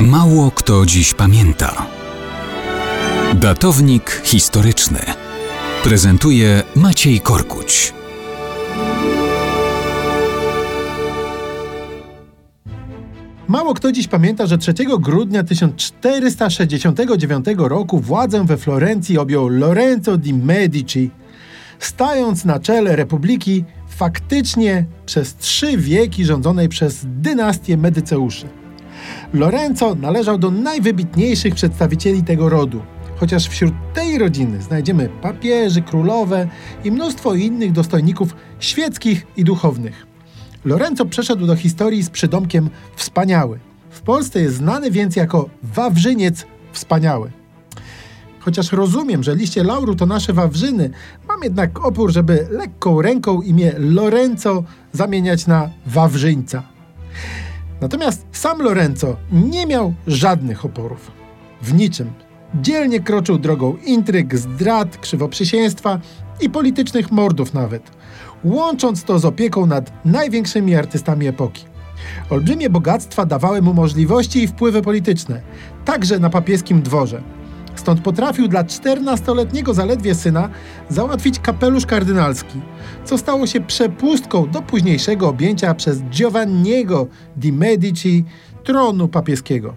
Mało kto dziś pamięta. Datownik historyczny prezentuje Maciej Korkuć. Mało kto dziś pamięta, że 3 grudnia 1469 roku władzę we Florencji objął Lorenzo di Medici, stając na czele republiki faktycznie przez trzy wieki rządzonej przez dynastię Medyceuszy. Lorenzo należał do najwybitniejszych przedstawicieli tego rodu, chociaż wśród tej rodziny znajdziemy papieży, królowe i mnóstwo innych dostojników świeckich i duchownych. Lorenzo przeszedł do historii z przydomkiem Wspaniały. W Polsce jest znany więc jako Wawrzyniec Wspaniały. Chociaż rozumiem, że liście lauru to nasze Wawrzyny, mam jednak opór, żeby lekką ręką imię Lorenzo zamieniać na Wawrzyńca. Natomiast sam Lorenzo nie miał żadnych oporów. W niczym. Dzielnie kroczył drogą intryg, zdrad, krzywoprzysięstwa i politycznych mordów nawet, łącząc to z opieką nad największymi artystami epoki. Olbrzymie bogactwa dawały mu możliwości i wpływy polityczne, także na papieskim dworze. Stąd potrafił dla 14-letniego zaledwie syna załatwić kapelusz kardynalski, co stało się przepustką do późniejszego objęcia przez Giovanniego di Medici tronu papieskiego.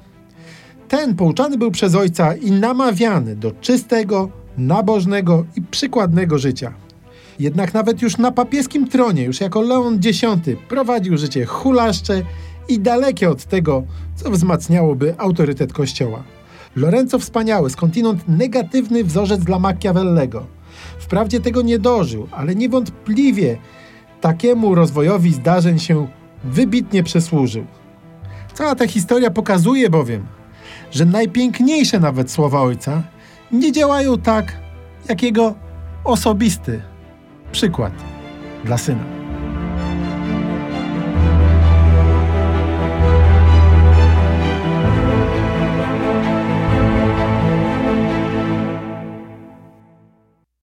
Ten pouczany był przez ojca i namawiany do czystego, nabożnego i przykładnego życia. Jednak nawet już na papieskim tronie, już jako Leon X, prowadził życie hulaszcze i dalekie od tego, co wzmacniałoby autorytet kościoła. Lorenzo wspaniały, skądinąd negatywny wzorzec dla Machiavellego. Wprawdzie tego nie dożył, ale niewątpliwie takiemu rozwojowi zdarzeń się wybitnie przysłużył. Cała ta historia pokazuje bowiem, że najpiękniejsze nawet słowa ojca nie działają tak, jak jego osobisty przykład dla syna.